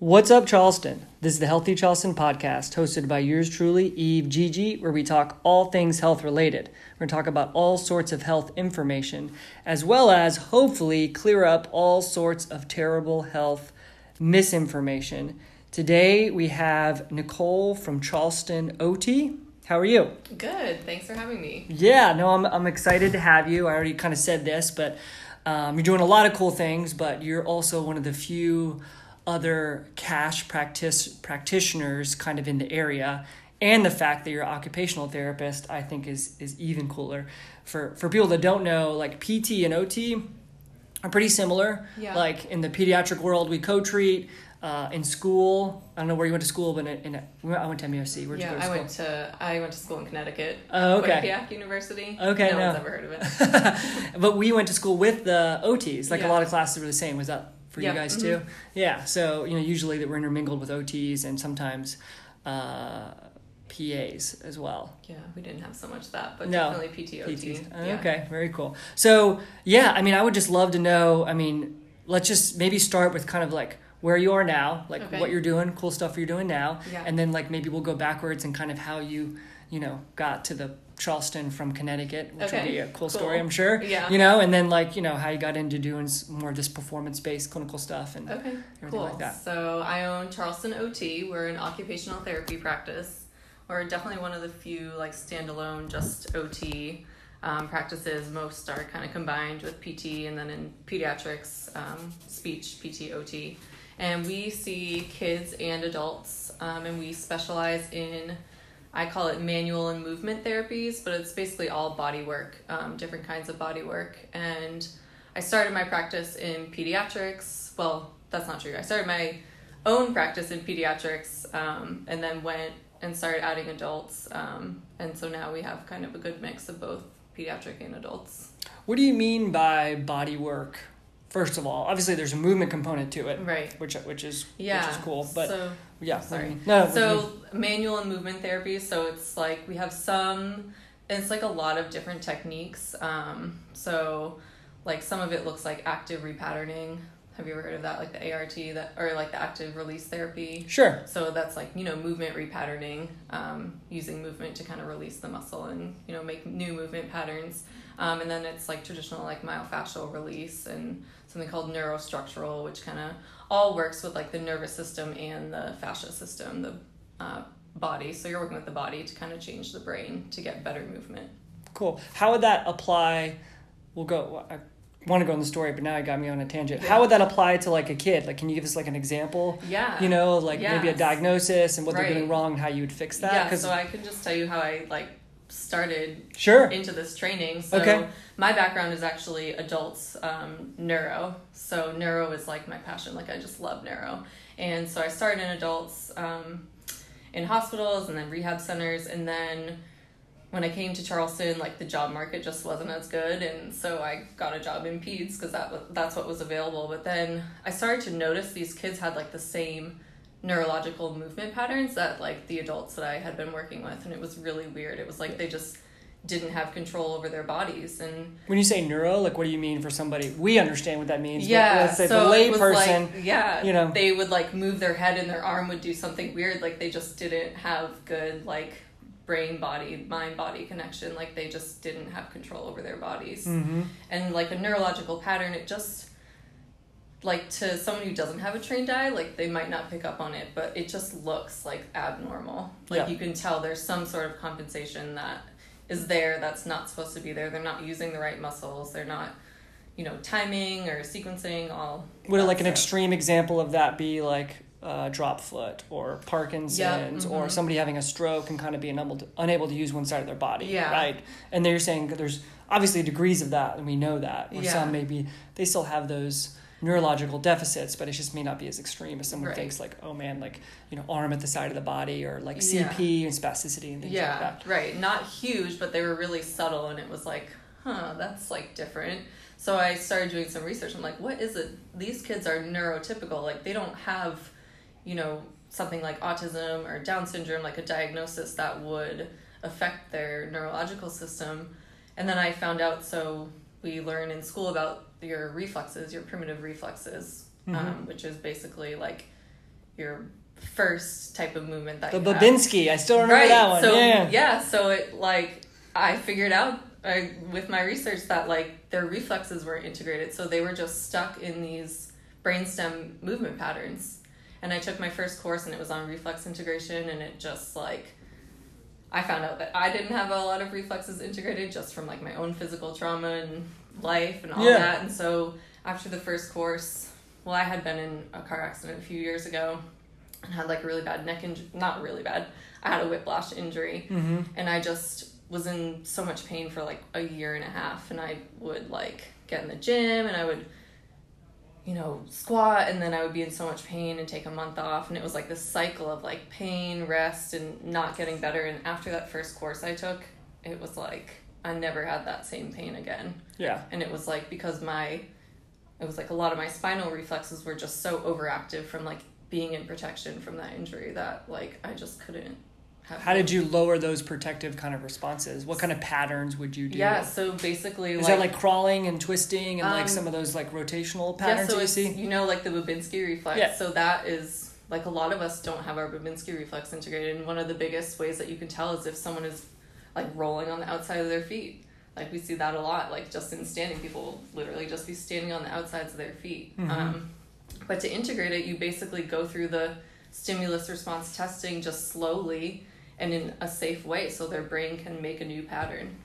What's up, Charleston? This is the Healthy Charleston podcast, hosted by yours truly, Eve Gigi, where we talk all things health related. We're going to talk about all sorts of health information, as well as hopefully clear up all sorts of terrible health misinformation. Today we have Nicole from Charleston OT. How are you? Good. Thanks for having me. Yeah, no, I'm, I'm excited to have you. I already kind of said this, but um, you're doing a lot of cool things, but you're also one of the few other cash practice practitioners kind of in the area and the fact that you're an occupational therapist i think is is even cooler for for people that don't know like pt and ot are pretty similar Yeah. like in the pediatric world we co-treat uh, in school i don't know where you went to school but in, in i went to musc where'd you yeah, go to I school went to I went to school in Connecticut. Oh, okay. Quinnipiac University. Okay, No, no. one's ever heard of it. but we went to school with the OTs. Like a lot of classes were the same. Was that for Yeah, you guys mhm. too? Yeah. So you know, usually that we're intermingled with OTs and sometimes uh, PAs as well. Yeah, we didn't have so much of that, but No. definitely PTOT. Yeah. Okay, very cool. So yeah, I mean, I would just love to know. I mean, let's just maybe start with kind of like where you are now, like Okay. what you're doing, cool stuff you're doing now, Yeah. and then like maybe we'll go backwards and kind of how you, you know, got to the Charleston from Connecticut, which Okay, be a cool, cool. story, I'm sure. Yeah. You know, and then like you know how you got into doing more of this performance-based clinical stuff and Okay. everything Cool. like that. So I own Charleston OT. We're an occupational therapy practice. We're definitely one of the few like standalone just OT um, practices. Most are kind of combined with PT, and then in pediatrics, um, speech PT OT. And we see kids and adults, um, and we specialize in. I call it manual and movement therapies, but it's basically all body work, um, different kinds of body work. And I started my practice in pediatrics. Well, that's not true. I started my own practice in pediatrics um, and then went and started adding adults. Um, and so now we have kind of a good mix of both pediatric and adults. What do you mean by body work? First of all, obviously there's a movement component to it, Right. which which is Yeah. which is cool. But so, yeah, sorry. No. what do you mean? so manual and movement therapy. So it's like we have some. It's like a lot of different techniques. Um, so, like some of it looks like active repatterning. Have you ever heard of that? Like the ART that, or like the active release therapy. sure. So that's like you know movement repatterning, um, using movement to kind of release the muscle and you know make new movement patterns. Um, and then it's like traditional like myofascial release and something called neurostructural, which kind of all works with like the nervous system and the fascia system, the uh, body. So you're working with the body to kind of change the brain to get better movement. Cool. How would that apply? We'll go. I want to go in the story, but now you got me on a tangent. Yeah. How would that apply to like a kid? Like, can you give us like an example? Yeah. You know, like maybe a diagnosis and what they're Right. doing wrong and how you would fix that. yeah. So I can just tell you how I like started sure. into this training. So Okay. my background is actually adults um, neuro. So neuro is like my passion. Like I just love neuro. And so I started in adults um, in hospitals and then rehab centers. And then when I came to Charleston, like the job market just wasn't as good. And so I got a job in peds because that that's what was available. But then I started to notice these kids had like the same neurological movement patterns that like the adults that I had been working with and it was really weird. It was like they just didn't have control over their bodies and When you say neuro, like what do you mean for somebody? We understand what that means. but yeah let's say so the it was layperson. like yeah you know. they would like move their head and their arm would do something weird like they just didn't have good like brain body mind body connection like they just didn't have control over their bodies hmm and like a neurological pattern it just like to someone who doesn't have a trained eye like they might not pick up on it but it just looks like abnormal like Yeah. you can tell there's some sort of compensation that is there that's not supposed to be there they're not using the right muscles they're not you know timing or sequencing all Would like an extreme example of that be like uh, drop foot or Parkinson's or mhm. somebody having a stroke and kind of being unable to, unable to use one side of their body? Yeah. Right. And they're saying there's obviously degrees of that, and we know that. Where Yeah. some maybe they still have those neurological deficits, but it just may not be as extreme as someone Right. thinks like, oh man, like you know, arm at the side of the body or like Yeah. CP and spasticity and things like that. right not huge but they were really subtle and it was like huh that's like different so i started doing some research i'm like what is it these kids are neurotypical like they don't have you know something like autism or down syndrome like a diagnosis that would affect their neurological system and then i found out so we learn in school about your reflexes your primitive reflexes um, which is basically like your first type of movement that The. Babinski, I still remember right. that one. So yeah. yeah, so it like I figured out uh, with my research that like their reflexes weren't integrated, so they were just stuck in these brainstem movement patterns. And I took my first course, and it was on reflex integration, and it just like I found out that I didn't have a lot of reflexes integrated just from like my own physical trauma and life and all Yeah. that. And so after the first course, well, I had been in a car accident a few years ago and had like a really bad neck injury. Not really bad. I had a whiplash injury, Mm-hmm. and I just was in so much pain for like a year and a half. And I would like get in the gym and I would you know, squat and then I would be in so much pain and take a month off. And it was like this cycle of like pain, rest, and not getting better. And after that first course I took, it was like I never had that same pain again. Yeah. And it was like because my, it was like a lot of my spinal reflexes were just so overactive from like being in protection from that injury that like I just couldn't have. How did you lower those protective kind of responses? What kind of patterns would you do? Yeah, so basically, Is like, that like crawling and twisting and like Um, some of those like rotational yeah, patterns so you see? you know, like the Babinski reflex. Yeah. So that is like a lot of us don't have our Babinski reflex integrated, and one of the biggest ways that you can tell is if someone is like rolling on the outside of their feet. Like we see that a lot, like just in standing, people will literally just be standing on the outsides of their feet. Mhm. Um, but to integrate it, you basically go through the stimulus response testing just slowly and in a safe way, so their brain can make a new pattern.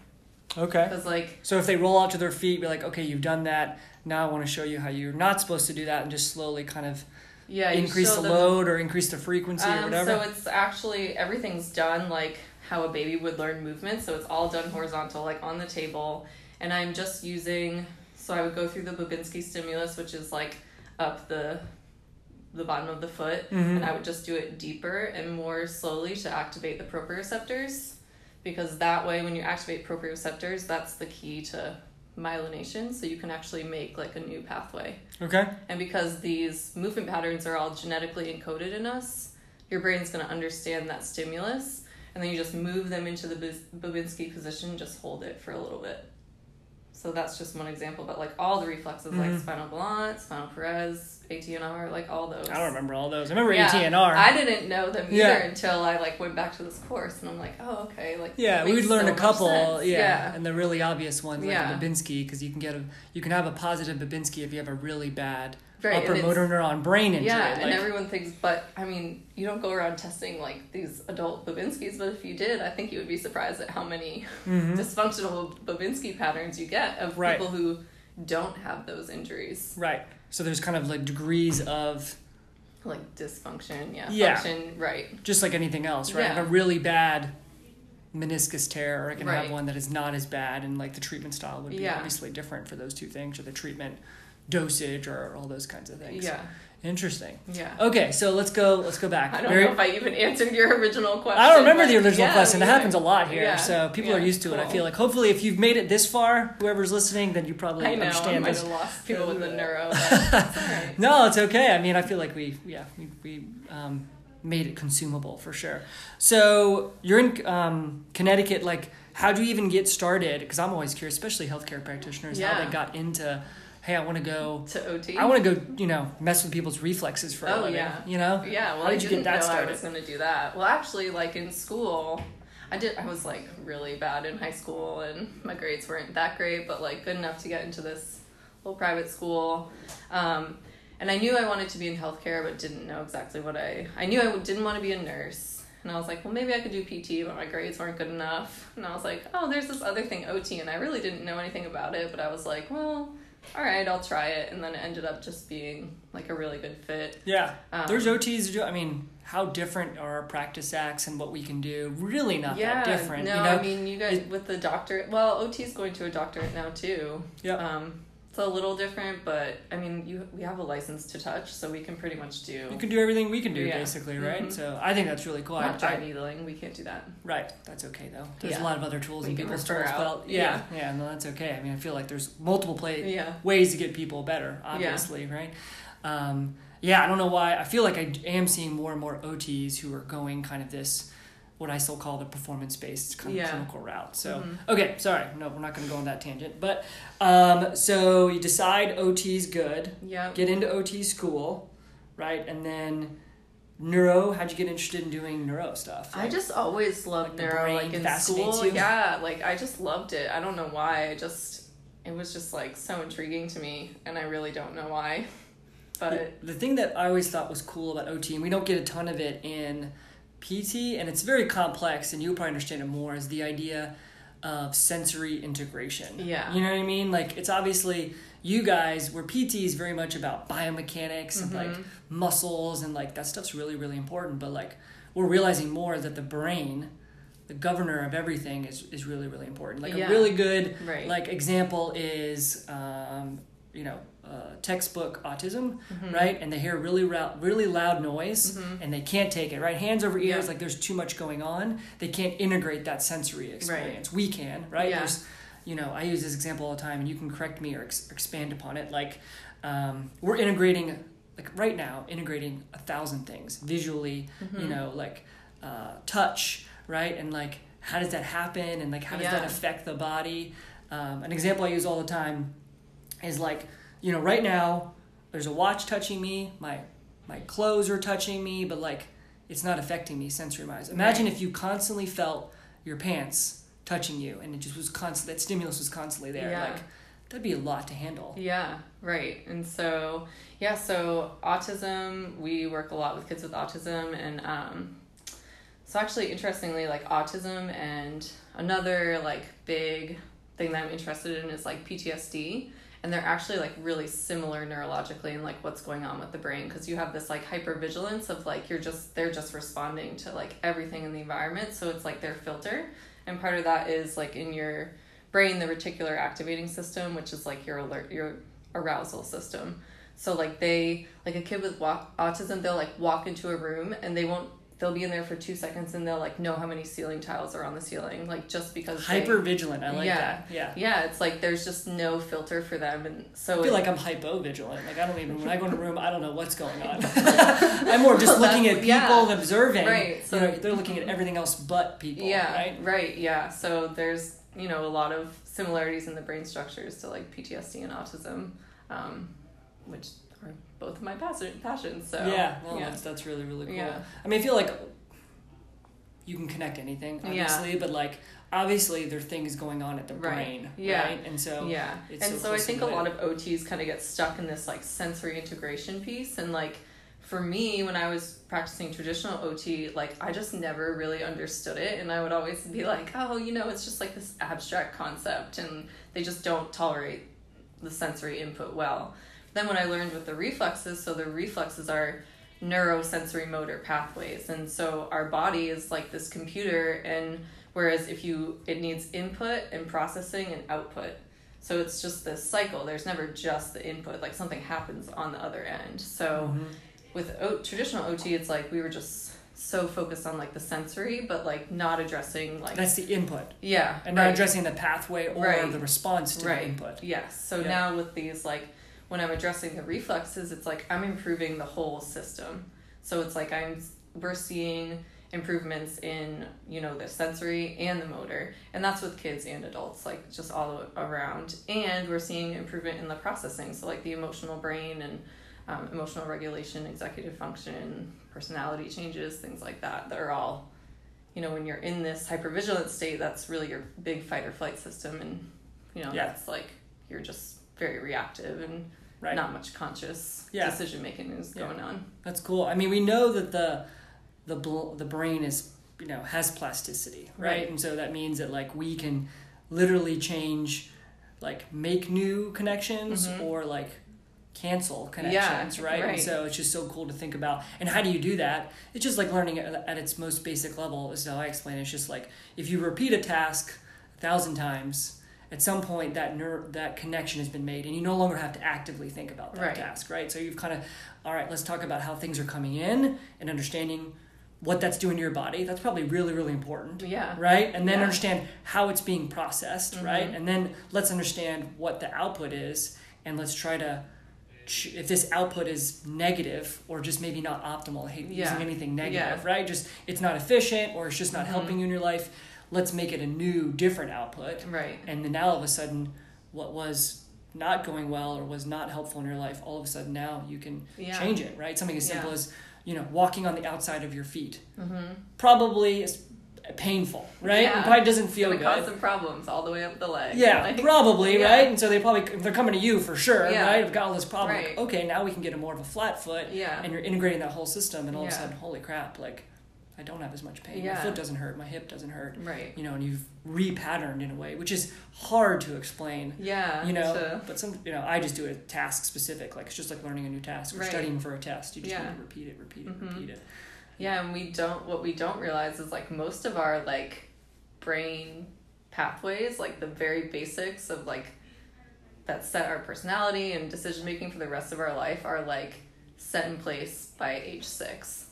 Okay. Because like So if they roll out to their feet, be like, okay, you've done that. Now I want to show you how you're not supposed to do that, and just slowly kind of yeah, increase the them- load or increase the frequency or Um, whatever. so it's actually everything's done like how a baby would learn movement. So it's all done horizontal, like on the table. And I'm just using. So I would go through the Babinski stimulus, which is like up the the bottom of the foot, Mhm. and I would just do it deeper and more slowly to activate the proprioceptors, because that way, when you activate proprioceptors, that's the key to myelination. So you can actually make like a new pathway. okay. And because these movement patterns are all genetically encoded in us, your brain's going to understand that stimulus, and then you just move them into the Babinski position, just hold it for a little bit. So that's just one example, but like all the reflexes, Mhm. like spinal volant, spinal perez, ATNR, like all those. I don't remember all those. I remember Yeah. ATNR. I didn't know them either Yeah. until I like went back to this course, and I'm like, oh okay, like yeah, we would learn so a couple. Yeah, yeah, and the really obvious ones like Yeah. Babinski, because you can get a you can have a positive Babinski if you have a really bad Right, upper motor neuron brain injury. Yeah, and like- everyone thinks, but I mean, you don't go around testing like these adult Babinskis, but if you did, I think you would be surprised at how many Mhm. dysfunctional Babinski patterns you get of Right. people who don't have those injuries. Right. So there's kind of like degrees of Like dysfunction, yeah. Yeah. Function, right. just like anything else, right? Yeah. Like a really bad meniscus tear, or I can have one that is not as bad, and like the treatment style would be Yeah. obviously different for those two things, or the treatment dosage, or all those kinds of things. Yeah, Interesting. yeah. Okay, so let's go. Let's go back. I don't Very- know if I even answered your original question. I don't remember the original yeah, question. That yeah. happens a lot here, Yeah, so people are used to it. I feel like hopefully, if you've made it this far, whoever's listening, then you probably I know, I understand might this. have lost people with the neuro, but it's alright. No, it's okay. I mean, I feel like we, yeah, we, we um, made it consumable for sure. So you're in um, Connecticut. Like, how do you even get started? Because I'm always curious, especially healthcare practitioners, how they got into. Hey, I want to go. To OT? I want to go. You know, mess with people's reflexes for a Oh, living. yeah. You know. Yeah, well, How did I you didn't get that started? I was going to do that. Well, actually, like in school, I did. I was like really bad in high school, and my grades weren't that great, but like good enough to get into this little private school. Um, and I knew I wanted to be in healthcare, but didn't know exactly what I. I knew I didn't want to be a nurse, and I was like, well, maybe I could do PT, but my grades weren't good enough. And I was like, oh, there's this other thing, OT, and I really didn't know anything about it, but I was like, well. All right, I'll try it, and then it ended up just being like a really good fit. Yeah. Um, There's OTs. do- I mean, how different are our practice acts and what we can do? Really not that different. No, you know? I mean you guys it- with the doctorate. Well, OT's going to a doctorate now too. Yep. Um, it's a little different, but I mean you we have a license to touch, so we can pretty much do. you can do everything we can do, Yeah. basically, right? Mhm. So I think that's really cool. I- Not dry needling. We can't do that. Right, that's okay though. There's a lot of other tools We in people's tools, out. but yeah, yeah, no, that's okay. I mean, I feel like there's multiple play Yeah. ways to get people better, obviously, right? Um, yeah, I don't know why. I feel like I am seeing more and more OTs who are going kind of this, what I still call the performance based kind Yeah. of clinical route. So, Mhm. okay, sorry, no, we're not going to go on that tangent. But um, so you decide OT is good, Yeah. get into OT school, right? And then neuro. How'd you get interested in doing neuro stuff? I just always loved like the neuro, like in school. you? Yeah, like I just loved it. I don't know why. I just it was just like so intriguing to me, and I really don't know why. But the thing that I always thought was cool about OT, and we don't get a ton of it in PT, and it's very complex, and you'll probably understand it more, is the idea of sensory integration. Yeah. You know what I mean? Like, it's obviously you guys, where PT is very much about biomechanics and like muscles, and like that stuff's really, really important. But like, we're realizing more that the brain, the governor of everything, is, is really, really important. Like, Yeah. a really good Right. like example is, um, you know, uh, textbook autism, right? And they hear really rou- really loud noise, and they can't take it, right? Hands over ears, Yeah. like there's too much going on. They can't integrate that sensory experience. We can, right? Yeah. There's, you know, I use this example all the time, and you can correct me or ex- expand upon it. Like, um, we're integrating, like right now, integrating a thousand things visually, Mm-hmm. you know, like uh, touch, right? And like, how does that happen? And like, how does that affect the body? Um, an example I use all the time is like, you know, right now there's a watch touching me, my my clothes are touching me, but like it's not affecting me sensory wise. Imagine if you constantly felt your pants touching you and it just was constant that stimulus was constantly there. Yeah. Like that'd be a lot to handle. Yeah, right. And so, yeah, so autism, we work a lot with kids with autism. And um, so, actually, interestingly, like autism and another like big thing that I'm interested in is like PTSD. And they're actually like really similar neurologically and like what's going on with the brain because you have this like hypervigilance of like you're just they're just responding to like everything in the environment so it's like their filter. And part of that is like in your brain the reticular activating system which is like your alert your arousal system. So like they like a kid with wa- autism they'll like walk into a room and they won't they'll be in there for two seconds and they'll like know how many ceiling tiles are on the ceiling like just because Hyper vigilant. I like Yeah. that. Yeah. yeah it's like there's just no filter for them and so I feel like I'm hypo vigilant. Like I don't even when I go in a room, I don't know what's going on. I'm more just Well, looking at people yeah. and observing. Right, So so- they're looking at everything else but people. yeah Right. right yeah so there's you know a lot of similarities in the brain structures to like ptsd and autism um, which both of my passion, passions so yeah, no, yeah That's, that's really really cool. Yeah. I mean, I feel like you can connect anything, Yeah. obviously, but like obviously there are things going on at the Right. brain, Yeah. right? And so yeah it's and so so, i think a lot of ots kind of get stuck in this like sensory integration piece and like for me when i was practicing traditional ot like i just never really understood it and i would always be like oh you know it's just like this abstract concept and they just don't tolerate the sensory input well then what i learned with the reflexes so the reflexes are neurosensory motor pathways and so our body is like this computer and whereas if you it needs input and processing and output so it's just this cycle there's never just the input like something happens on the other end so Mhm. with o- traditional ot it's like we were just so focused on like the sensory but like not addressing like that's the input, yeah and not addressing the pathway or Right. the response to right the input. yes so Yeah. now with these like when i'm addressing the reflexes it's like i'm improving the whole system. So it's like i'm we're seeing improvements in you know the sensory and the motor. And that's with kids and adults like just all around. And we're seeing improvement in the processing. So like the emotional brain and um, emotional regulation executive function personality changes things like that that are all you know when you're in this hypervigilant state that's really your big fight or flight system. And you know Yeah. that's like you're just very reactive and Right. not much conscious Yeah. decision making is Yeah. going on That's cool. I mean, we know that the the bl- the brain is you know has plasticity, right? Right. And so that means that like we can literally change, like make new connections Mhm. or like cancel connections, right? And right. so it's just so cool to think about. And how do you do that? It's just like learning at, at its most basic level. Is how I explain it. It's just like if you repeat a task a thousand times. At some point, that ner- that connection has been made, and you no longer have to actively think about that Right. task, right? So you've kind of, all right, let's talk about how things are coming in and understanding what that's doing to your body. That's probably really, really important, yeah right? And then Yeah. understand how it's being processed, right? Mhm. And then let's understand what the output is, and let's try to, if this output is negative or just maybe not optimal, I hate Yeah. using anything negative, Yeah. right? Just it's not efficient or it's just not Mhm. helping you in your life. Let's make it a new, different output right and then now all of a sudden what was not going well or was not helpful in your life all of a sudden now you can Yeah. change it right something as simple Yeah. as you know, walking on the outside of your feet. Mm-hmm. Probably is painful, right? Yeah. It probably doesn't feel good. cause some problems all the way up the leg. Yeah, Like, probably, yeah. right? And so they probably they're coming to you for sure, Yeah. right? I've got all this problem. Right. Like, okay, now we can get a more of a flat foot, Yeah. and you're integrating that whole system, and all of a sudden, holy crap! Like, I don't have as much pain. My foot doesn't hurt. My hip doesn't hurt. Right. You know, and you've repatterned in a way, which is hard to explain. Yeah. You know, to- but some, you know, I just do it task specific. Like it's just like learning a new task or Right. studying for a test. You just Yeah. need to repeat it, repeat it, Mhm. repeat it. Yeah, and we don't. What we don't realize is like most of our like brain pathways, like the very basics of like that set our personality and decision making for the rest of our life, are like set in place by age six.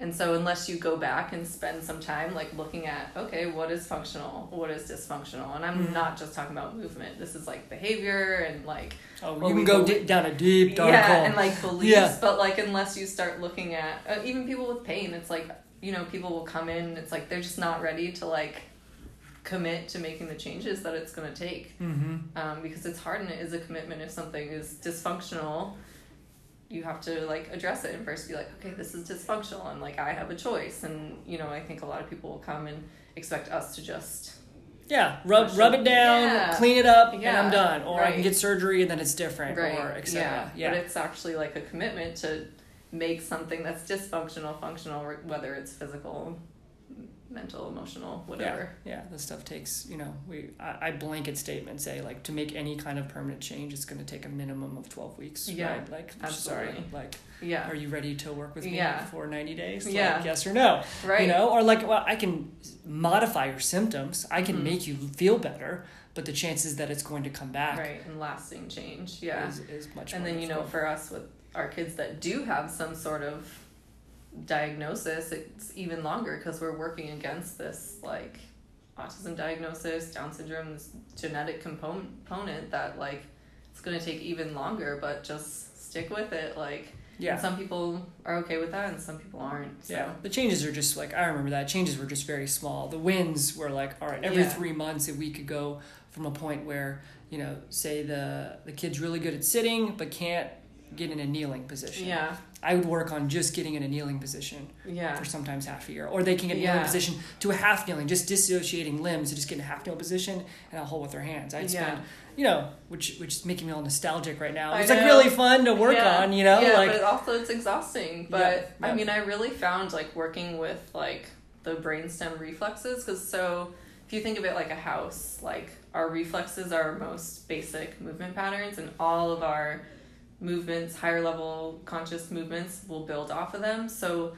And so, unless you go back and spend some time like looking at, okay, what is functional, what is dysfunctional, and I'm Mhm. not just talking about movement. This is like behavior and like Oh, you can go di- down a deep dark yeah, hole. and like beliefs, Yeah. but like unless you start looking at uh, even people with pain, it's like you know people will come in. It's like they're just not ready to like commit to making the changes that it's going to take mm-hmm. um, because it's hard and it is a commitment. If something is dysfunctional, you have to like address it and first be like, okay, this is dysfunctional, and like I have a choice. And you know, I think a lot of people will come and expect us to just Yeah, rub rub it. down, Yeah. clean it up, and I'm done. Or I can get surgery and then it's different, right or etc. yeah. but it's actually like a commitment to make something that's dysfunctional functional whether it's physical mental emotional whatever Yeah, yeah, this stuff takes, you know, we I, I blanket statement say like to make any kind of permanent change, it's going to take a minimum of twelve weeks. Yeah, right? like sorry, like yeah are you ready to work with me Yeah. for ninety days? Like, Yeah. yes or no. right You know, or like well, I can modify your symptoms. I can Mhm. make you feel better, but the chances that it's going to come back right and lasting change yeah is, is much. and then you know for us with our kids that do have some sort of diagnosis it's even longer because we're working against this like autism diagnosis down syndrome this genetic component component that like it's going to take even longer but just stick with it like yeah. And some people are okay with that, and some people aren't. So. Yeah, the changes are just like I remember that changes were just very small. The wins were like all right, every Yeah. three months we could go from a point where you know, say the the kid's really good at sitting but can't get in a kneeling position. Yeah. I would work on just getting in a kneeling position Yeah. for sometimes half a year, or they can get in a kneeling position to a half kneeling, just dissociating limbs to just get in a half kneeling position and I'll hold with their hands. I'd Yeah. spend, you know, which which is making me all nostalgic right now. It's like really fun to work Yeah. on, you know, Yeah, like but also it's exhausting. But Yeah, I mean, I really found like working with like the brainstem reflexes because so if you think of it like a house, like our reflexes are our most basic movement patterns, and all of our movements, higher level conscious movements, will build off of them. So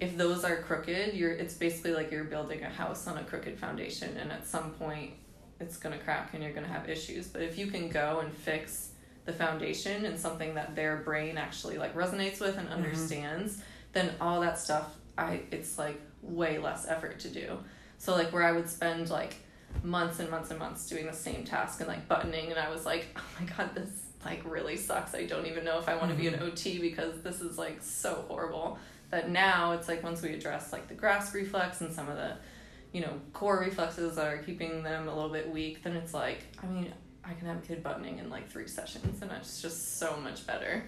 if those are crooked, you're it's basically like you're building a house on a crooked foundation, and at some point it's gonna crack and you're gonna have issues. But if you can go and fix the foundation and something that their brain actually like resonates with and mm-hmm. understands, then all that stuff I it's like way less effort to do. So like where I would spend like months and months and months doing the same task and like buttoning and I was like, oh my god, this like really sucks. I don't even know if I want to be an mm-hmm. OT because this is like so horrible. But now it's like once we address like the grasp reflex and some of the you know, core reflexes that are keeping them a little bit weak, then it's like, I mean, I can have a kid buttoning in like three sessions and it's just so much better.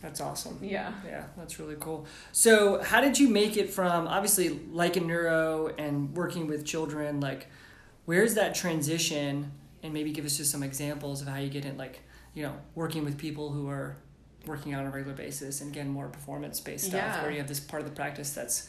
that's awesome. Yeah. Yeah, that's really cool. So, how did you make it from obviously like in neuro and working with children? Like, where's that transition? And maybe give us just some examples of how you get in, like, you know, working with people who are working on a regular basis and again more performance based stuff Yeah. where you have this part of the practice that's,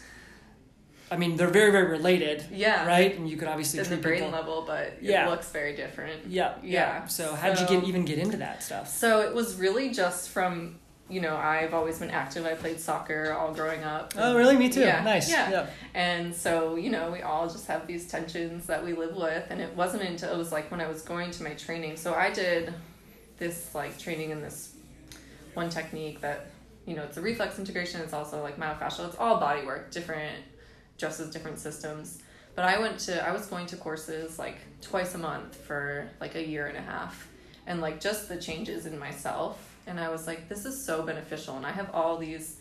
I mean, they're very very related, Yeah. right? And you could obviously In the brain people. level, but Yeah. it looks very different. Yeah, yeah. Yeah. So, how did you get even get into that stuff? So it was really just from, you know, I've always been active. I played soccer all growing up. Oh, really? Me too. Yeah, Nice. yeah. yeah. And so, you know, we all just have these tensions that we live with. And it wasn't until it was like when I was going to my training. So I did this like training in this one technique that, you know, it's a reflex integration. It's also like myofascial. It's all body work, different, addresses different systems. But I went to, I was going to courses like twice a month for like a year and a half. And like just the changes in myself. And I was like, this is so beneficial. And I have all these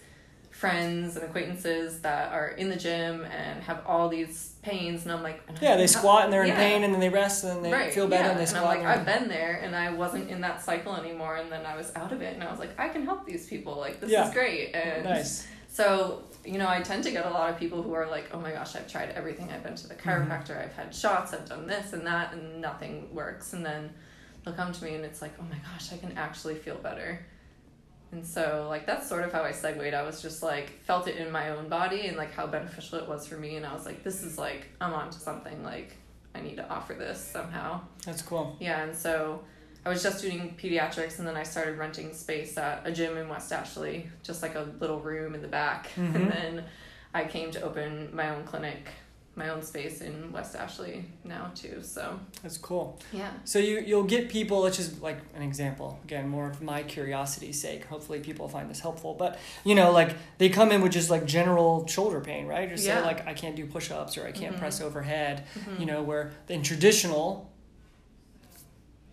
friends and acquaintances that are in the gym and have all these pains and I'm like and Yeah, I'm they squat and they're in pain, and then they rest and then they right, feel better yeah. and they and squat. I'm like and I've been there and I wasn't in that cycle anymore and then I was out of it and I was like I can help these people like this Yeah. is great and nice. So, you know, I tend to get a lot of people who are like, oh my gosh, I've tried everything. I've been to the mm-hmm. chiropractor, I've had shots, I've done this and that, and nothing works. And then they'll come to me and it's like, oh my gosh, I can actually feel better. And so, like, that's sort of how I segued. I was just like, felt it in my own body and like how beneficial it was for me. And I was like, this is like, I'm onto something. Like, I need to offer this somehow. That's cool. Yeah, and so I was just doing pediatrics, and then I started renting space at a gym in West Ashley, just like a little room in the back. Mhm. And then I came to open my own clinic, my own space in West Ashley now too. So That's cool. yeah, So you you'll get people. Let's just like an example again, more of my curiosity's sake. Hopefully, people find this helpful. But you know, like they come in with just like general shoulder pain, right? Just say Yeah. like I can't do push-ups or I can't Mhm. press overhead. Mhm. You know, where in traditional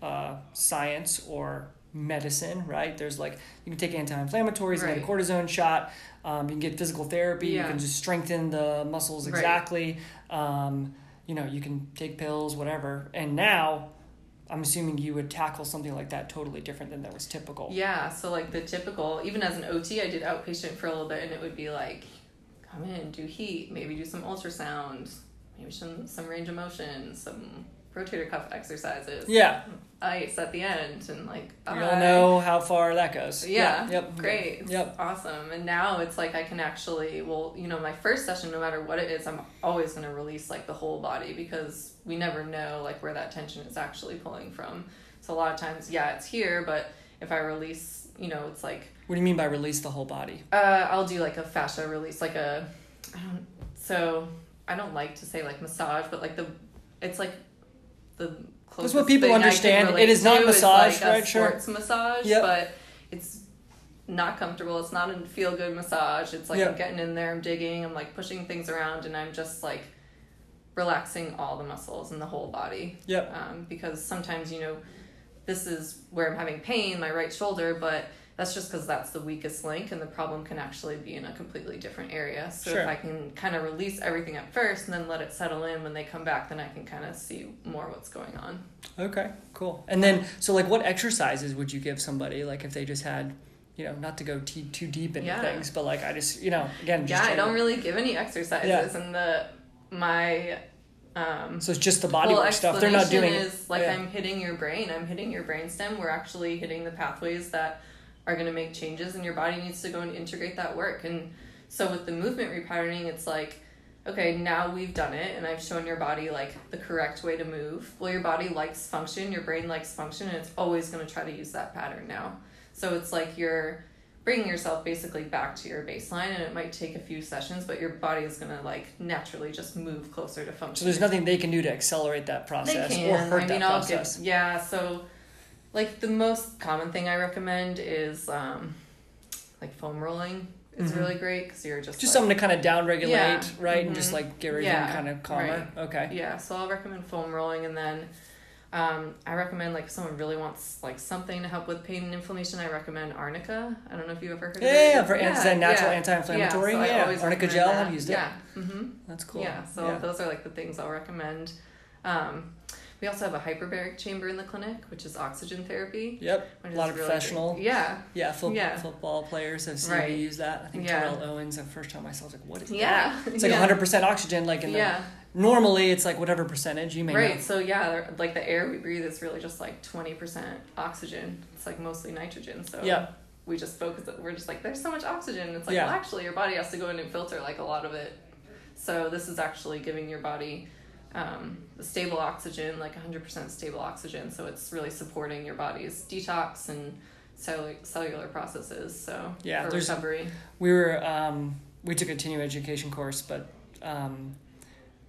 uh, science or medicine, right? There's like you can take anti-inflammatories, Right. get a cortisone shot. Um, you can get physical therapy. You can just strengthen the muscles Right. exactly. Um, you know, you can take pills, whatever. And now, I'm assuming you would tackle something like that totally different than that was typical. yeah. So like the typical, even as an OT, I did outpatient for a little bit, and it would be like, come in, do heat, maybe do some ultrasound, maybe some some range of motion, some rotator cuff exercises. Yeah, ice at the end and like bye. all know how far that goes. yeah, Yep. great It's Yep. awesome and now it's like i can actually well you know my first session no matter what it is i'm always going to release like the whole body because we never know like where that tension is actually pulling from so a lot of times yeah it's here but if i release you know it's like What do you mean by release the whole body? uh, I'll do like a fascia release, like a, I don't. So I don't like to say like massage, but like the, it's like the closest what people thing I can understand. It is not massage, like right? Sure. sports massage, Yep. but it's not comfortable. It's not a feel good massage. It's like Yep. I'm getting in there, I'm digging, I'm like pushing things around, and I'm just like relaxing all the muscles in the whole body Yep. um, because sometimes you know this is where i'm having pain my right shoulder but that's just because that's the weakest link and the problem can actually be in a completely different area so Sure. if i can kind of release everything at first and then let it settle in when they come back then i can kind of see more what's going on Okay. Cool. And then, so like, what exercises would you give somebody, like, if they just had, you know, not to go too too deep into Yeah. things, but like, I just, you know, again, just yeah i don't to- really give any exercises Yeah. and the my um So it's just the body work stuff. They're not doing is like yeah. I'm hitting your brain. I'm hitting your brainstem. We're actually hitting the pathways that are going to make changes, and your body needs to go and integrate that work. And so with the movement repatterning, it's like, okay, now we've done it, and I've shown your body like the correct way to move. Well, your body likes function, your brain likes function, and it's always going to try to use that pattern now. So it's like you're bringing yourself basically back to your baseline and it might take a few sessions but your body is going to like naturally just move closer to function So there's nothing they can do to accelerate that process or hurt I mean, that I'll process. yeah. So, like the most common thing I recommend is um, like foam rolling. It's Mhm. really great because you're just just like, something to kind of down regulate, Yeah. right? And just Mhm. like get everything Yeah, kind of calmer. Okay. yeah. So I'll recommend foam rolling, and then um, I recommend like if someone really wants like something to help with pain and inflammation. I recommend arnica. I don't know if you've ever heard Yeah, of yeah, it. yeah, It's- for anti- natural yeah. anti-inflammatory. Yeah, so Yeah, arnica gel. that. I've used it. Yeah. Mm-hmm. That's cool. Yeah, so Yeah. those are like the things I'll recommend. Um, we also have a hyperbaric chamber in the clinic, which is oxygen therapy. Yep. Which A lot of really professional. great. Yeah, Yeah, fo- Yeah. football players have seen Right. me use that. I think Yeah. Terrell Owens. The first time I saw, it, was like, "What is yeah. that?" It's like yeah. 100 percent oxygen. Like in the Yeah, normally, it's like whatever percentage you may right. know. So yeah, like the air we breathe is really just like twenty percent oxygen. It's like mostly nitrogen. So Yeah. we just focus. We're just like, there's so much oxygen. It's like, Yeah. well, actually, your body has to go in and filter like a lot of it. So this is actually giving your body um, the stable oxygen, like 100% stable oxygen. So it's really supporting your body's detox and cellular cellular processes. So Yeah, for recovery. we were um, we took a continuing education course, but um,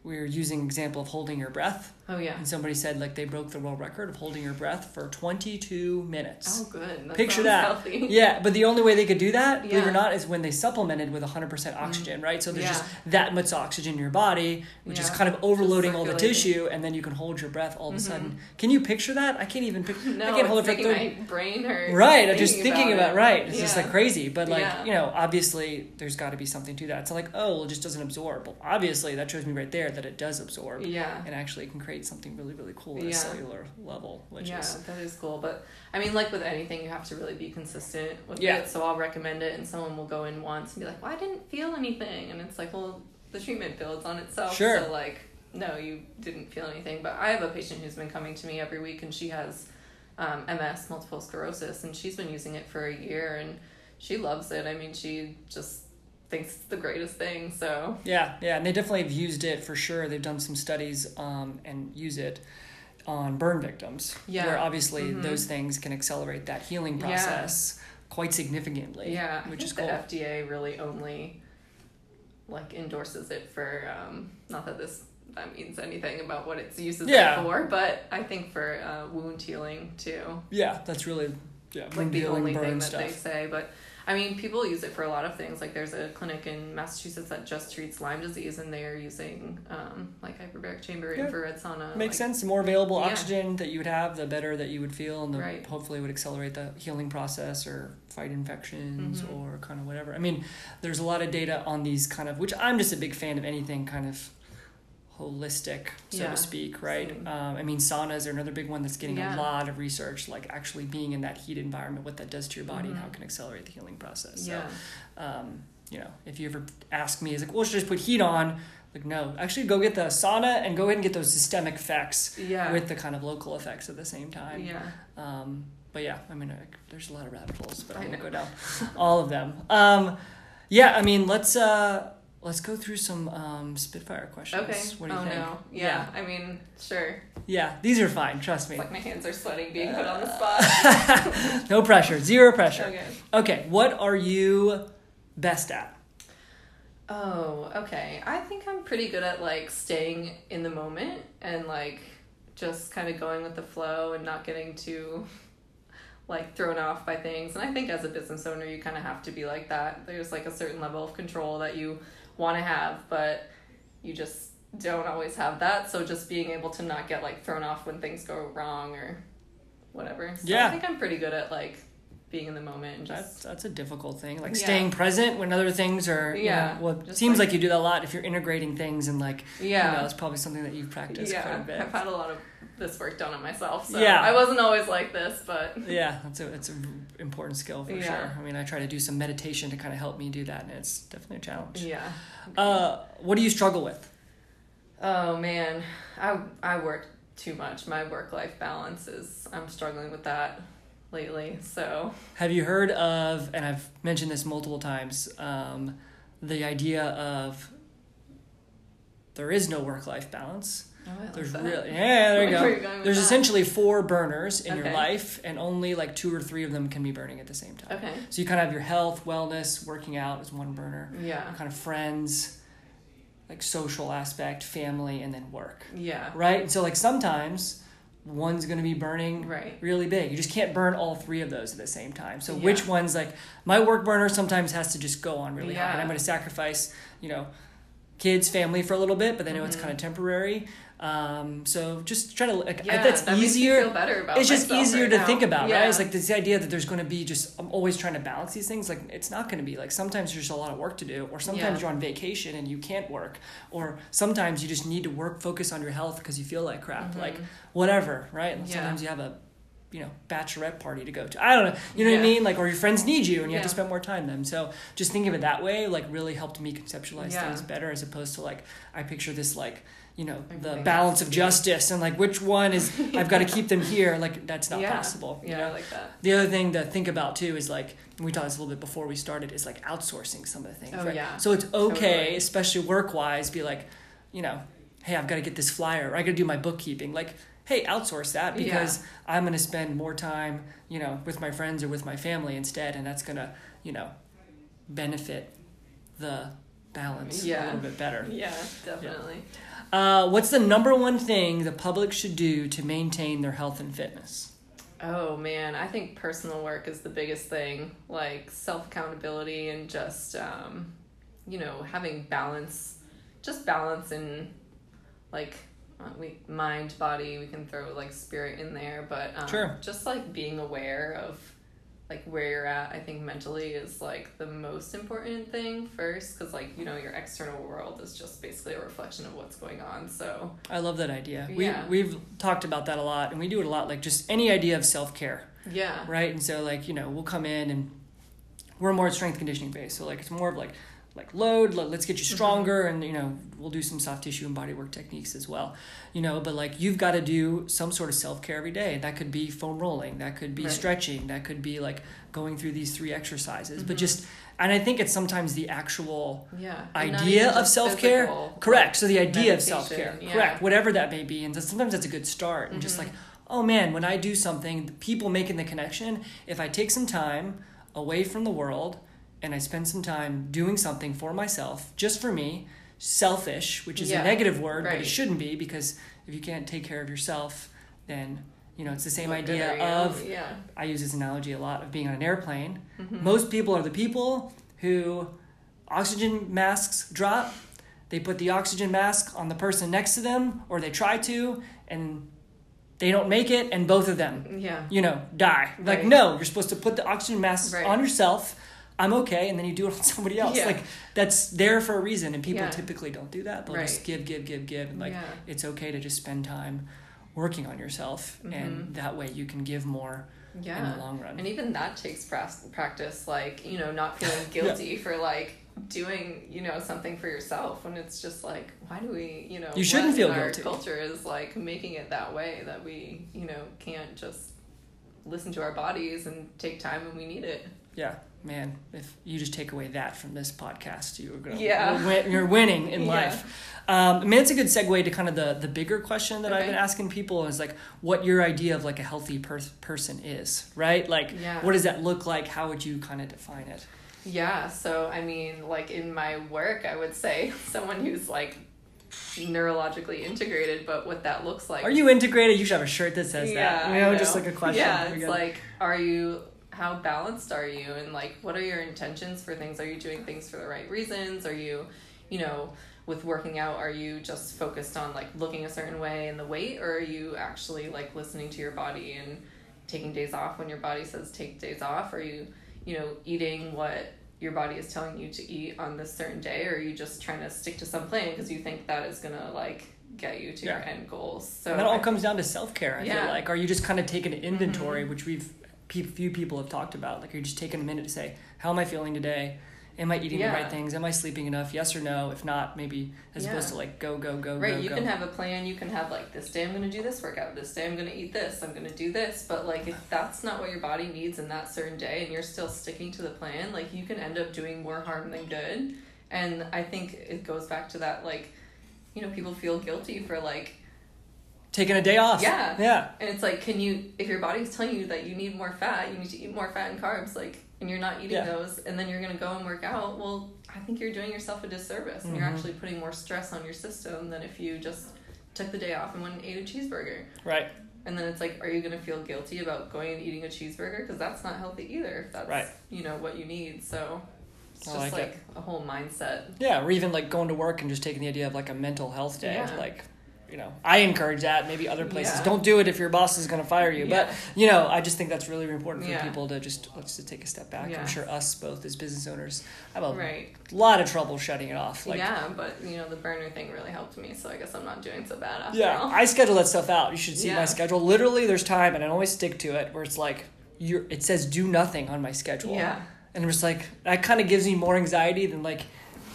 we were using example of holding your breath, Oh yeah. and somebody said like they broke the world record of holding your breath for 22 minutes. Oh good. That Picture that. Healthy. Yeah, but the only way they could do that, believe it or not, is when they supplemented with 100% oxygen, right? So there's Yeah. just that much oxygen in your body, which is kind of overloading all the tissue, and then you can hold your breath all of a Mhm. sudden. Can you picture that? I can't even picture. No, I can't hold it for 30 my brain hurt. Right, I'm just thinking about, it. right. It's just like crazy, but like Yeah. you know, obviously there's got to be something to that. It's like oh, well, it just doesn't absorb. Well, obviously that shows me right there that it does absorb Yeah. and actually can create something really really cool at a cellular level which yeah, is that is cool. But I mean, like with anything, you have to really be consistent with Yeah. it. So I'll recommend it, and someone will go in once and be like, "Well, I didn't feel anything," and it's like, "Well, the treatment builds on itself." Sure. So like, no, you didn't feel anything. But I have a patient who's been coming to me every week, and she has um, MS, multiple sclerosis, and she's been using it for a year, and she loves it. I mean, she just thinks it's the greatest thing. So Yeah, yeah, and they definitely have used it for sure. They've done some studies um, and use it on burn victims, Yeah. where obviously Mhm. those things can accelerate that healing Yeah. process quite significantly. Yeah, which is the. FDA really only like endorses it for um, not that this that means anything about what its uses Yeah. for, but I think for uh, wound healing too, Yeah, that's really yeah, like the only thing that stuff. they say. But I mean, people use it for a lot of things. Like there's a clinic in Massachusetts that just treats Lyme disease, and they are using um, like hyperbaric chamber Yeah. infrared sauna. Makes like, sense. The more available Yeah. oxygen that you would have, the better that you would feel, and the, Right. hopefully would accelerate the healing process or fight infections Mhm. or kind of whatever. I mean, there's a lot of data on these kind of, which I'm just a big fan of anything kind of holistic, so Yeah, to speak, right? Um, I mean, saunas are another big one that's getting Yeah. a lot of research, like actually being in that heat environment, what that does to your body, and how it can accelerate the healing process. Yeah, So, um, you know, if you ever ask me, it's like, well, should I just put heat on? Like, no, actually, go get the sauna and go ahead and get those systemic effects yeah, with the kind of local effects at the same time. yeah. Um, but yeah, I mean, I, there's a lot of rabbit holes, but I, I won't know. go down all of them. Um, yeah, I mean, let's uh, let's go through some um, Spitfire questions. Okay. What do you oh think? no. Yeah. I mean, sure. Yeah, these are fine. Trust me. It's like my hands are sweating being put on the spot. no pressure. Zero pressure. okay. Okay, what are you best at? Oh, okay. I think I'm pretty good at like staying in the moment and like just kind of going with the flow and not getting too like thrown off by things. And I think as a business owner, you kind of have to be like that. There's like a certain level of control that you want to have, but you just don't always have that. So just being able to not get like thrown off when things go wrong or whatever. So Yeah. I think I'm pretty good at like being in the moment and That's just that's a difficult thing. Like Yeah. staying present when other things are. you Yeah, know, well, it seems like- like, you do that a lot. If you're integrating things and like, yeah. you know, it's probably something that you've practiced quite a yeah, bit. I've had a lot of this work done on myself, so Yeah. I wasn't always like this, but Yeah, that's a it's an important skill for Yeah. sure. I mean, I try to do some meditation to kind of help me do that, and it's definitely a challenge. yeah. Uh, what do you struggle with? Oh man, I I work too much. My work life balance is I'm struggling with that lately. So Have you heard of? And I've mentioned this multiple times. Um, the idea of there is no work life balance. oh, There's that. really yeah, there you go. There's that? essentially four burners in your life, and only like two or three of them can be burning at the same time. Okay. So you kind of have your health, wellness, working out is one burner, Yeah. kind of friends, like social aspect, family, and then work. Yeah. Right? And so like sometimes one's going to be burning Right. really big. You just can't burn all three of those at the same time. So Yeah. which one's like my work burner sometimes has to just go on really high, and I'm going to sacrifice, you know, kids, family for a little bit, but I know it's Mhm. kind of temporary. Um, so just try to like Yeah, that's that makes me feel better about it's just easier right to now. think about, yeah. right? It's like this idea that there's going to be just I'm always trying to balance these things. Like it's not going to be like sometimes there's a lot of work to do, or sometimes Yeah. you're on vacation and you can't work, or sometimes you just need to work focus on your health because you feel like crap, Mhm. like whatever, right? And Yeah. Sometimes you have a you know bachelorette party to go to. I don't know, you know what I mean? Like or your friends need you and you have to spend more time them. So just thinking of it that way like really helped me conceptualize things better as opposed to like I picture this like you know the balance of justice and like which one is I've got to keep them here like that's not yeah. possible you Yeah, know? Like that. The other thing to think about too is like we talked this a little bit before we started is like outsourcing some of the things. Oh, right? yeah. So it's okay, Totally. especially work wise, be like, you know, hey, I've got to get this flyer or I got to do my bookkeeping. Like, hey, outsource that Yeah. because I'm going to spend more time, you know, with my friends or with my family instead, and that's going to, you know, benefit the balance yeah. a little bit better. Yeah, definitely. Uh, what's the number one thing the public should do to maintain their health and fitness? Oh man, I think personal work is the biggest thing. Like self accountability and just um, you know having balance, just balance in like uh, we mind body. We can throw like spirit in there, but um, Sure. just like being aware of like where you're at i think mentally is like the most important thing first because like you know your external world is just basically a reflection of what's going on so I love that idea. Yeah. We we've talked about that a lot, and we do it a lot. Like just any idea of self care, yeah right? And so like you know we'll come in and we're more strength conditioning based, so like it's more of like like load let, let's get you stronger and you know we'll do some soft tissue and body work techniques as well. You know but like you've got to do some sort of self-care every day. That could be foam rolling that could be Right. stretching that could be like going through these three exercises but just and i think it's sometimes the actual yeah idea of self-care physical, correct so the idea of self-care yeah. correct whatever that may be and sometimes that's a good start and just like oh man when i do something the people making the connection if i take some time away from the world and i spend some time doing something for myself just for me selfish which is Yeah, a negative word but it shouldn't be because if you can't take care of yourself then you know it's the same what idea of yeah I use this analogy a lot of being on an airplane. Mm-hmm. Most people are the people who oxygen masks drop, they put the oxygen mask on the person next to them, or they try to, and they don't make it, and both of them, yeah you know, die. Like, no, you're supposed to put the oxygen mask Right. on yourself. I'm okay, and then you do it on somebody else. Yeah. Like that's there for a reason, and people Yeah. typically don't do that. They'll just give, give, give, give, and like Yeah. it's okay to just spend time working on yourself, and that way you can give more in Mm-hmm. the long run. And even that takes practice, like, you know, not feeling guilty for like doing, you know, something for yourself when it's just like, why do we, you know, You shouldn't feel in our guilty. culture is like making it that way that we, you know, can't just listen to our bodies and take time when we need it. Yeah, man. If you just take away that from this podcast, you're gonna Yeah. you're, win- you're winning in Yeah. life. Um, I mean, it's a good segue to kind of the the bigger question that I've been asking people is like, what your idea of like a healthy per- person is, right? Like, Yeah. what does that look like? How would you kind of define it? Yeah, so I mean, like in my work, I would say someone who's like neurologically integrated, but what that looks like Are you integrated? You should have a shirt that says that. You I know, just like a question. Yeah, We like, are you how balanced are you, and like, what are your intentions for things? Are you doing things for the right reasons? Are you, you know, with working out, are you just focused on like looking a certain way and the weight, or are you actually like listening to your body and taking days off when your body says take days off? Are you, you know, eating what your body is telling you to eat on this certain day, or are you just trying to stick to some plan because you think that is gonna like get you to your end goals? So and that all I- comes down to self care. I feel Yeah. Mm-hmm. like, are you just kind of taking an inventory, which we've few people have talked about. Like, you're just taking a minute to say, how am I feeling today? Am I eating Yeah. the right things? Am I sleeping enough? Yes or no? If not, maybe as opposed to like go go go Right, go you go. can have a plan. You can have like this day I'm going to do this workout. This day I'm going to eat this. I'm going to do this. But like if that's not what your body needs in that certain day, and you're still sticking to the plan, like you can end up doing more harm than good. And I think it goes back to that like, you know, people feel guilty for like, Taking a day off. Yeah. Yeah. and it's like, can you if your body's telling you that you need more fat, you need to eat more fat and carbs, like, and you're not eating Yeah. those, and then you're going to go and work out. Well, I think you're doing yourself a disservice, and you're Mhm. actually putting more stress on your system than if you just took the day off and went and ate a cheeseburger. Right. And then it's like, are you gonna feel guilty about going and eating a cheeseburger? Because that's not healthy either. If that's Right. you know what you need. So it's I just like like, it. a whole mindset. Yeah. Or even like going to work and just taking the idea of like a mental health day. Yeah. Like, you know, I encourage that. Maybe other places Yeah. don't do it if your boss is going to fire you. But you know, I just think that's really important for Yeah. people to just let's just take a step back. Yeah. I'm sure us both as business owners have a Right. lot of trouble shutting it off. Like, yeah, but you know the burner thing really helped me, so I guess I'm not doing so bad after Yeah, all. I schedule that stuff out. You should see my schedule. Literally, there's time, and I always stick to it. Where it's like, you're. it says do nothing on my schedule. Yeah. and I'm just like that kind of gives me more anxiety than like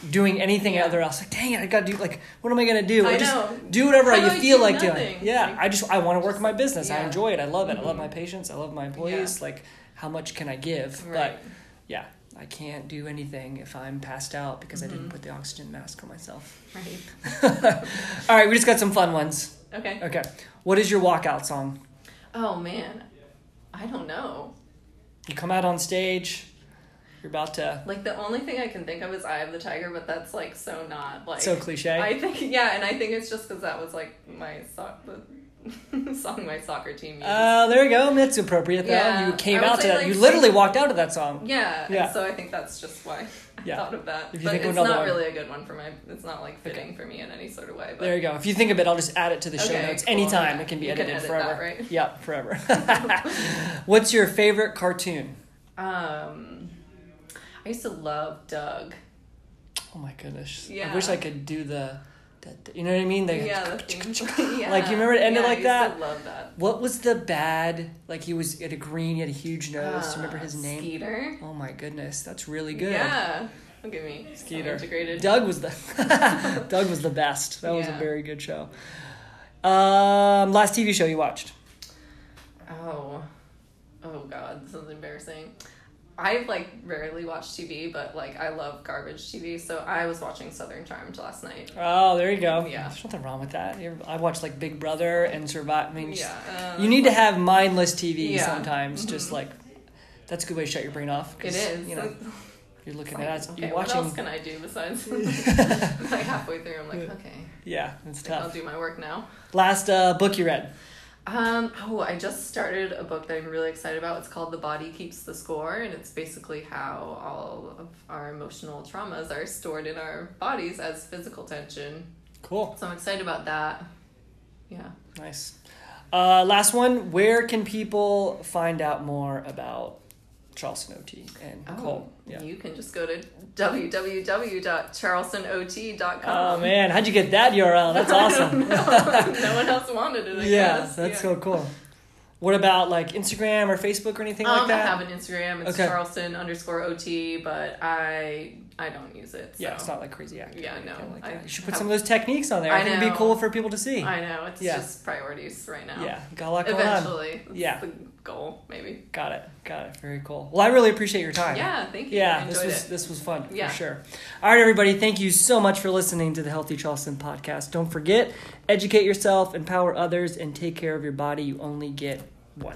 doing anything Yeah. other else. Like, dang it, I gotta do like, what am I gonna do? I just know. do whatever How you I feel like nothing? doing. Yeah, Like, I just I want to work in my business. I enjoy it. I love it. I love my patients. I love my employees. Like, how much can I give? Right. But yeah, I can't do anything if I'm passed out because I didn't Mhm. put the oxygen mask on myself. Right. All right, we just got some fun ones. Okay. Okay. What is your walkout song? Oh man, I don't know. You come out on stage, you're about to. Like the only thing I can think of is "Eye of the Tiger," but that's like so not like so cliche. I think yeah, and I think it's just because that was like my the song my soccer team used. uh, there you go. That's appropriate though. Yeah, you came out to that. like, you literally walked out of that song. yeah, Yeah. so I think that's just why I Yeah. thought of that. If you but think of it's not one- really a good one for my. It's not like fitting for me in any sort of way. But There you go. If you think of it, I'll just add it to the show Okay, notes cool, anytime. yeah. It can be You can edited edit forever. that, right? Yeah, forever. What's your favorite cartoon? Um, I used to love Doug. Oh my goodness. Yeah. I wish I could do the, the you know what I mean? Yeah, yeah. Like, you remember it ended yeah, like I used that? To love that. What was the bad? Like he was had a green, he had a huge nose. You remember Uh, his name? Skeeter. Oh my goodness, that's really good. Yeah. Look at me. Skeeter. integrated. Doug was the Doug was the best. That was a very good show. Um, last TV show you watched? Oh. Oh god, this is embarrassing. I like rarely watch TV, but like I love garbage TV, so I was watching Southern Charmed last night. Oh, there you go. Yeah. There's nothing wrong with that. I watched like Big Brother and Survive. I mean, just- Yeah. um, you need to have mindless TV Yeah. sometimes. Just like that's a good way to shut your brain off. It is. You know, you're looking Like, at us. okay, You're what else can I do besides like halfway through? I'm like, okay, Yeah, it's think I'll do my work now. Last uh, book you read? Um, oh, I just started a book that I'm really excited about. It's called The Body Keeps the Score, and it's basically how all of our emotional traumas are stored in our bodies as physical tension. Cool. So I'm excited about that. Yeah. Nice. Uh, last one. Where can people find out more about Charleston OT and Nicole? Yeah. Oh, You can just go to www.charlestonot.com. Oh man, how'd you get that URL? That's awesome. no one else wanted it, I yeah, guess. that's Yeah. so cool. What about like Instagram or Facebook or anything Um, like that? I have an Instagram. It's Okay. Charleston underscore OT, but I I don't use it. So. Yeah, it's not like crazy active. Yeah, no, Like I. You should put some of those techniques on there. I, I think it'd be cool for people to see. I know it's Yeah. just priorities right now. yeah, got a lot going on. Eventually, that's Yeah. the goal maybe. Got it. Got it. Very cool. Well, I really appreciate your time. Yeah, thank you. Yeah, this was it. this was fun Yeah. for sure. All right, everybody, thank you so much for listening to the Healthy Charleston podcast. Don't forget, educate yourself, empower others, and take care of your body. You only get one.